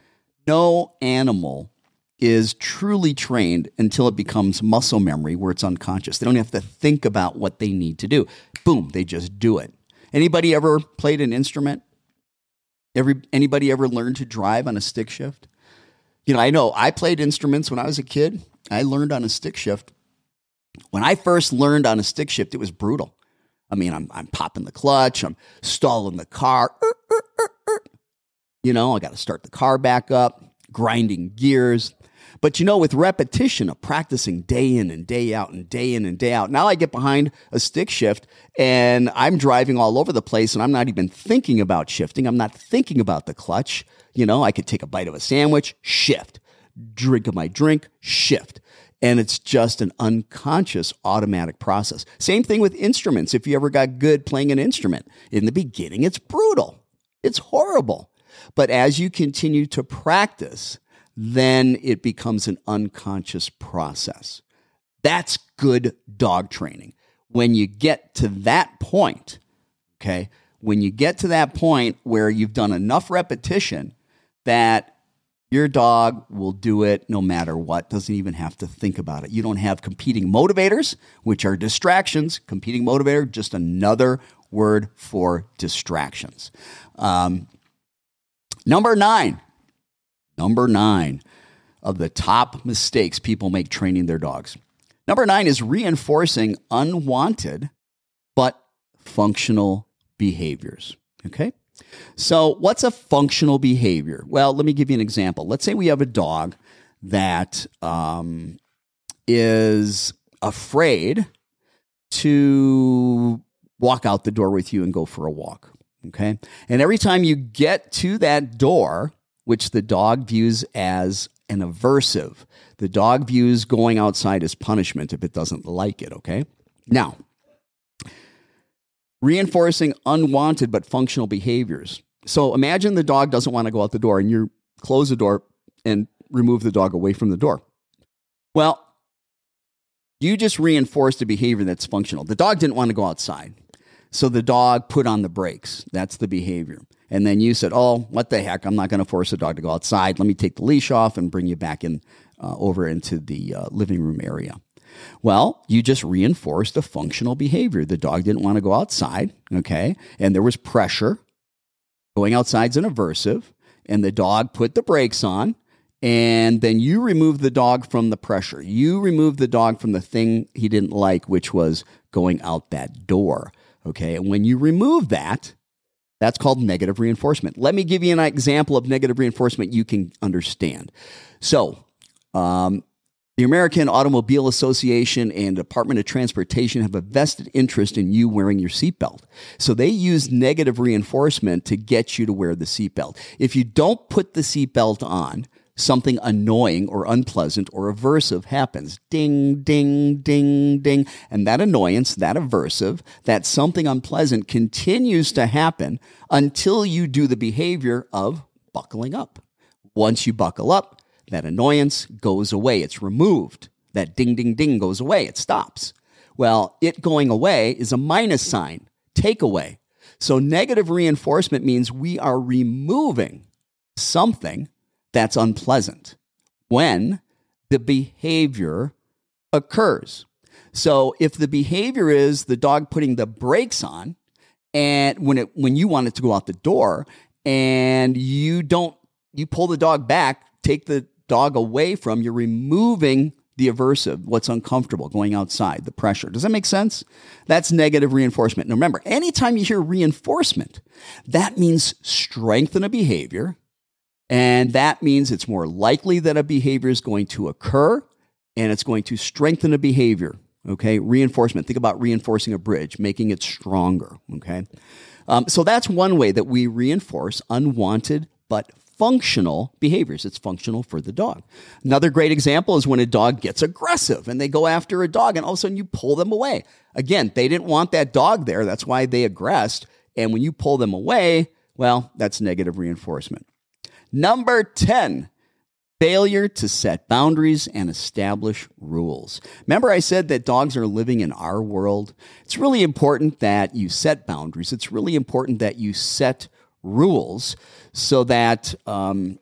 no animal is truly trained until it becomes muscle memory where it's unconscious. They don't have to think about what they need to do. Boom, they just do it. Anybody ever played an instrument Every anybody ever learned to drive on a stick shift? You know, I know I played instruments when I was a kid. I learned on a stick shift. When I first learned on a stick shift, it was brutal. I mean, I'm, I'm popping the clutch, I'm stalling the car. You know, I got to start the car back up, grinding gears. But you know, with repetition of practicing day in and day out and day in and day out, now I get behind a stick shift and I'm driving all over the place and I'm not even thinking about shifting. I'm not thinking about the clutch. You know, I could take a bite of a sandwich, shift, drink of my drink, shift. And it's just an unconscious automatic process. Same thing with instruments. If you ever got good playing an instrument, in the beginning, it's brutal, it's horrible. But as you continue to practice, then it becomes an unconscious process. That's good dog training. When you get to that point, okay, when you get to that point where you've done enough repetition that your dog will do it no matter what, doesn't even have to think about it. You don't have competing motivators, which are distractions. Competing motivator, just another word for distractions. Um, number nine, number nine of the top mistakes people make training their dogs. Number nine is reinforcing unwanted but functional behaviors. Okay. So, what's a functional behavior? Well, let me give you an example. Let's say we have a dog that um, is afraid to walk out the door with you and go for a walk. Okay. And every time you get to that door, which the dog views as an aversive, the dog views going outside as punishment if it doesn't like it. Okay. Now, reinforcing unwanted but functional behaviors. So imagine the dog doesn't want to go out the door and you close the door and remove the dog away from the door. Well, you just reinforced a behavior that's functional. The dog didn't want to go outside. So the dog put on the brakes. That's the behavior. And then you said, Oh, what the heck? I'm not going to force the dog to go outside. Let me take the leash off and bring you back in uh, over into the uh, living room area. Well, you just reinforced a functional behavior. The dog didn't want to go outside, okay? And there was pressure. Going outside's an aversive, and the dog put the brakes on, and then you remove the dog from the pressure. You remove the dog from the thing he didn't like, which was going out that door, okay? And when you remove that, that's called negative reinforcement. Let me give you an example of negative reinforcement you can understand. So, um, the American Automobile Association and Department of Transportation have a vested interest in you wearing your seatbelt. So they use negative reinforcement to get you to wear the seatbelt. If you don't put the seatbelt on, something annoying or unpleasant or aversive happens. Ding, ding, ding, ding. And that annoyance, that aversive, that something unpleasant continues to happen until you do the behavior of buckling up. Once you buckle up, that annoyance goes away. It's removed. That ding, ding, ding goes away. It stops. Well, it going away is a minus sign, take away. So negative reinforcement means we are removing something that's unpleasant when the behavior occurs. So if the behavior is the dog putting the brakes on and when it when you want it to go out the door and you don't you pull the dog back, take the dog away from, you're removing the aversive, what's uncomfortable, going outside, the pressure. Does that make sense? That's negative reinforcement. Now remember, anytime you hear reinforcement, that means strengthen a behavior. And that means it's more likely that a behavior is going to occur and it's going to strengthen a behavior. Okay. Reinforcement. Think about reinforcing a bridge, making it stronger. Okay. Um, so that's one way that we reinforce unwanted but functional behaviors. It's functional for the dog. Another great example is when a dog gets aggressive and they go after a dog and all of a sudden you pull them away. Again, they didn't want that dog there. That's why they aggressed. And when you pull them away, well, that's negative reinforcement. Number 10, failure to set boundaries and establish rules. Remember, I said that dogs are living in our world? It's really important that you set boundaries. It's really important that you set rules so that um,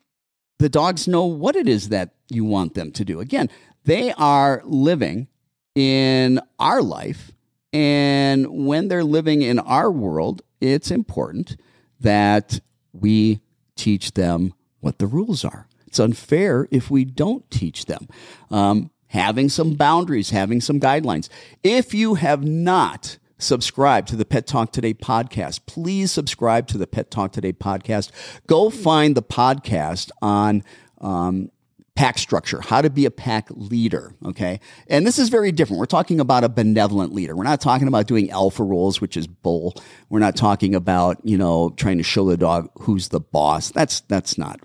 the dogs know what it is that you want them to do. Again, they are living in our life. And when they're living in our world, it's important that we teach them what the rules are. It's unfair if we don't teach them. Um, having some boundaries, having some guidelines. If you have not subscribed to the Pet Talk Today podcast, please subscribe to the Pet Talk Today podcast. Go find the podcast on um, pack structure, how to be a pack leader. Okay. And this is very different. We're talking about a benevolent leader. We're not talking about doing alpha rolls, which is bull. We're not talking about, you know, trying to show the dog who's the boss. That's, that's not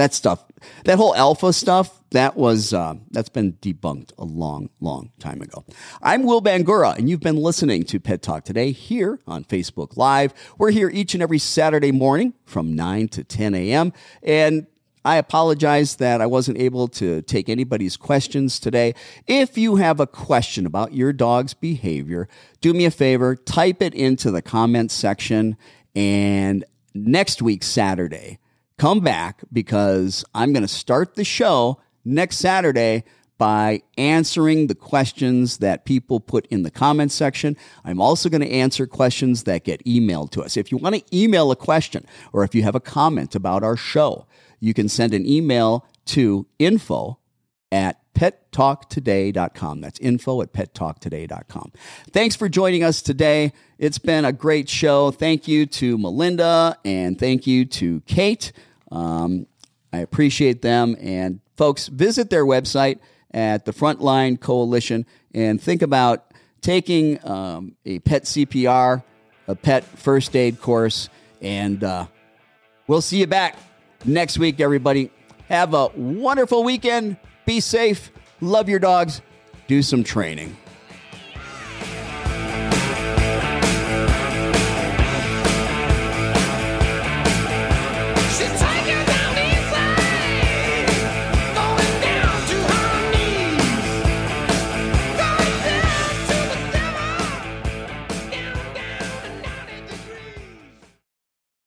that stuff, that whole alpha stuff, that was uh, that's been debunked a long, long time ago. I'm Will Bangura, and you've been listening to Pet Talk today here on Facebook Live. We're here each and every Saturday morning from 9 to 10 a.m. And I apologize that I wasn't able to take anybody's questions today. If you have a question about your dog's behavior, do me a favor, type it into the comments section. And next week, Saturday, come back because I'm going to start the show next Saturday by answering the questions that people put in the comments section. I'm also going to answer questions that get emailed to us. If you want to email a question or if you have a comment about our show, you can send an email to info at pettalktoday.com. That's info at pettalktoday.com. Thanks for joining us today. It's been a great show. Thank you to Melinda and thank you to Kate. Um, I appreciate them. And folks, visit their website at the Frontline Coalition and think about taking um, a pet CPR, a pet first aid course, and uh, we'll see you back next week, everybody. Have a wonderful weekend. Be safe. Love your dogs. Do some training.